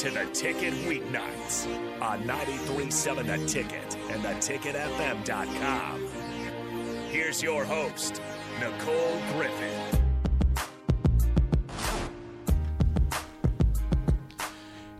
Back to the ticket weeknights on 93.7 The Ticket and the theticketfm.com. Here's your host, Nicole Griffin.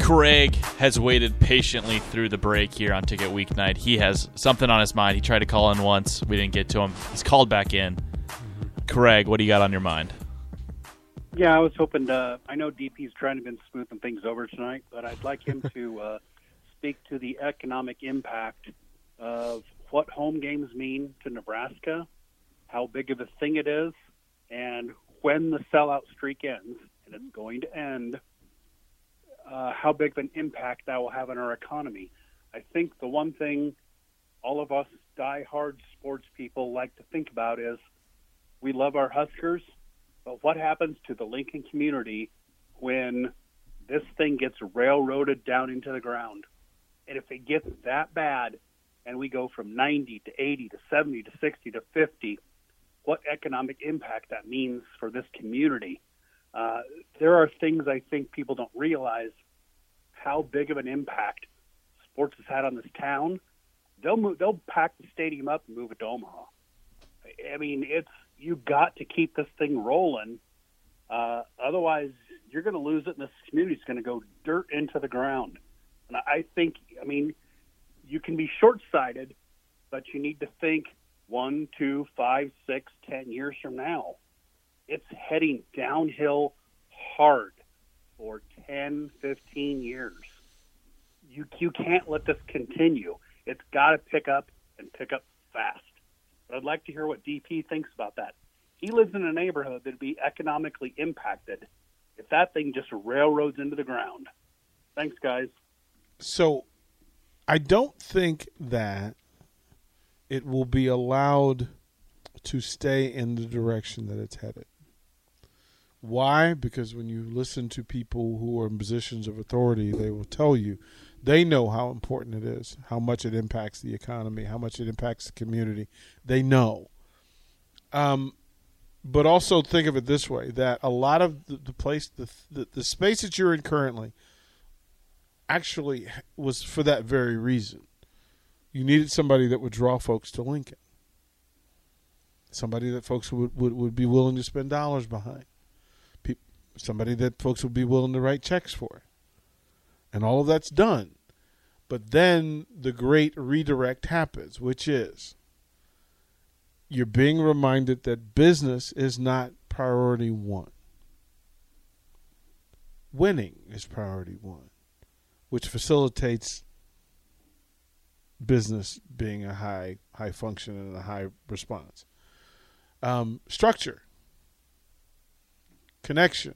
Craig has waited patiently through the break here on Ticket Weeknight. He has something on his mind. He tried to call in once. We didn't get to him. He's called back in. Mm-hmm. Craig, what do you got on your mind? Yeah, I was hoping to. I know DP's trying to been smoothing things over tonight, but I'd like him to uh, speak to the economic impact of what home games mean to Nebraska, how big of a thing it is, and when the sellout streak ends, and it's going to end, uh, how big of an impact that will have on our economy. I think the one thing all of us die-hard sports people like to think about is we love our Huskers, but what happens to the Lincoln community when this thing gets railroaded down into the ground? And if it gets that bad and we go from 90 to 80 to 70 to 60 to 50, what economic impact that means for this community. Uh, there are things I think people don't realize how big of an impact sports has had on this town. They'll move, they'll pack the stadium up and move it to Omaha. I mean, it's you got to keep this thing rolling. Uh, otherwise, you're going to lose it, and this community is going to go dirt into the ground. And I think, I mean, you can be short-sighted, but you need to think one, two, five, six, ten years from now. It's heading downhill hard for 10, 15 years. You you can't let this continue. It's got to pick up and pick up fast. But I'd like to hear what DP thinks about that. He lives in a neighborhood that'd be economically impacted if that thing just railroads into the ground. Thanks, guys. So, I don't think that it will be allowed to stay in the direction that it's headed. Why? Because when you listen to people who are in positions of authority, they will tell you they know how important it is, how much it impacts the economy, how much it impacts the community. They know. Um, but also think of it this way: that a lot of the, the place, the, the the space that you're in currently, actually was for that very reason. You needed somebody that would draw folks to Lincoln. Somebody that folks would, would, would be willing to spend dollars behind. Somebody that folks would be willing to write checks for. And all of that's done. But then the great redirect happens, which is you're being reminded that business is not priority one. Winning is priority one, which facilitates business being a high high function and a high response. Um, structure, connection,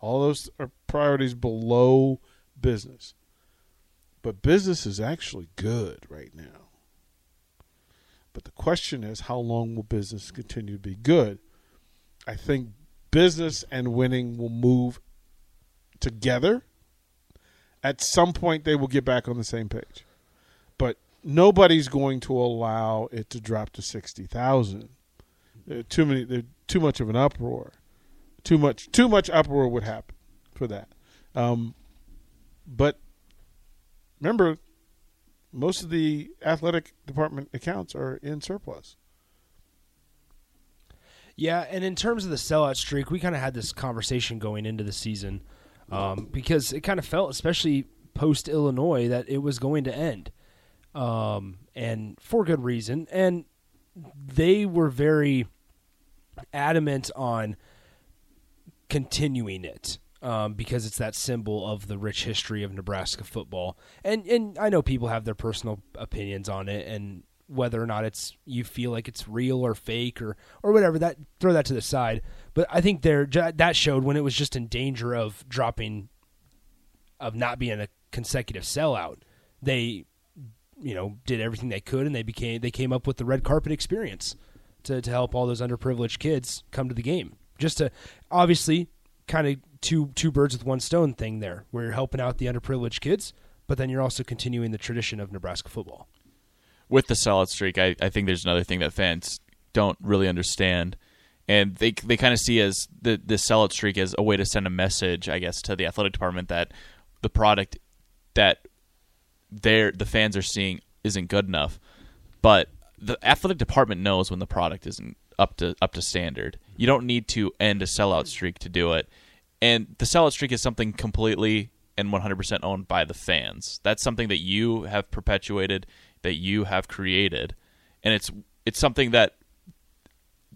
all those are priorities below business. But business is actually good right now. But the question is, how long will business continue to be good? I think business and winning will move together. At some point, they will get back on the same page. But nobody's going to allow it to drop to sixty thousand. Too many. Too much of an uproar. Too much. Too much uproar would happen for that. Um, but remember, most of the athletic department accounts are in surplus. Yeah, and in terms of the sellout streak, we kind of had this conversation going into the season um, because it kind of felt, especially post Illinois, that it was going to end, um, and for good reason. And they were very adamant on continuing it um, because it's that symbol of the rich history of Nebraska football. And and I know people have their personal opinions on it and whether or not it's you feel like it's real or fake or or whatever that throw that to the side. But I think there that showed when it was just in danger of dropping of not being a consecutive sellout, they you know did everything they could and they became they came up with the red carpet experience to to help all those underprivileged kids come to the game. Just to obviously kind of two two birds with one stone thing there, where you're helping out the underprivileged kids, but then you're also continuing the tradition of Nebraska football. with the sellout streak, I, I think there's another thing that fans don't really understand, and they they kind of see as the the sellout streak as a way to send a message, I guess, to the athletic department that the product that they're the fans are seeing isn't good enough. But the athletic department knows when the product isn't up to up to standard. You don't need to end a sellout streak to do it. And the sellout streak is something completely and 100% owned by the fans. That's something that you have perpetuated, that you have created, and it's it's something that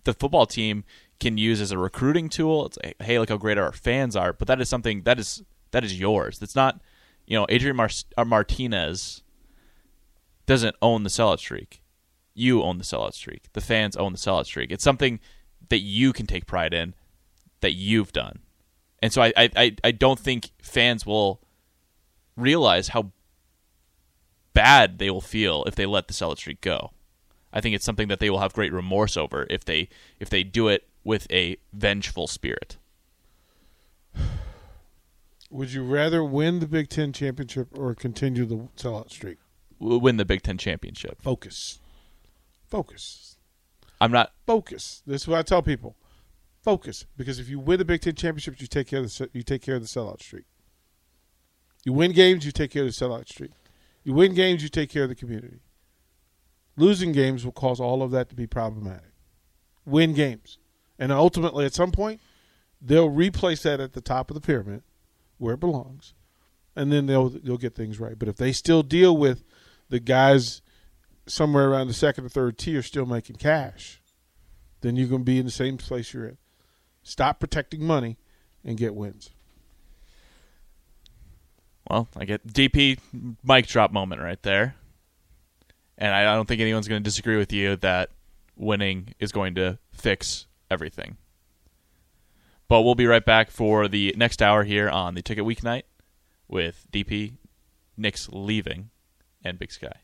the football team can use as a recruiting tool. It's like, hey, look how great our fans are, but that is something that is that is yours. That's not, you know, Adrian Mar- uh, Martinez doesn't own the sellout streak. You own the sellout streak. The fans own the sellout streak. It's something that you can take pride in, that you've done, and so I I I, don't think fans will realize how bad they will feel if they let the sellout streak go. I think it's something that they will have great remorse over if they if they do it with a vengeful spirit. Would you rather win the Big Ten championship or continue the sellout streak? Win the Big Ten championship. Focus. Focus. I'm not. Focus. This is what I tell people. Focus, because if you win the Big Ten championship, you take care of the you take care of the sellout streak. You win games, you take care of the sellout streak. You win games, you take care of the community. Losing games will cause all of that to be problematic. Win games, and ultimately, at some point, they'll replace that at the top of the pyramid where it belongs, and then they'll they'll get things right. But if they still deal with the guys somewhere around the second or third tier still making cash, then you're going to be in the same place you're in. Stop protecting money and get wins. Well, I get DP mic drop moment right there, and I don't think anyone's going to disagree with you that winning is going to fix everything. But we'll be right back for the next hour here on the Ticket Weeknight with DP, Nick's leaving, and Big Sky.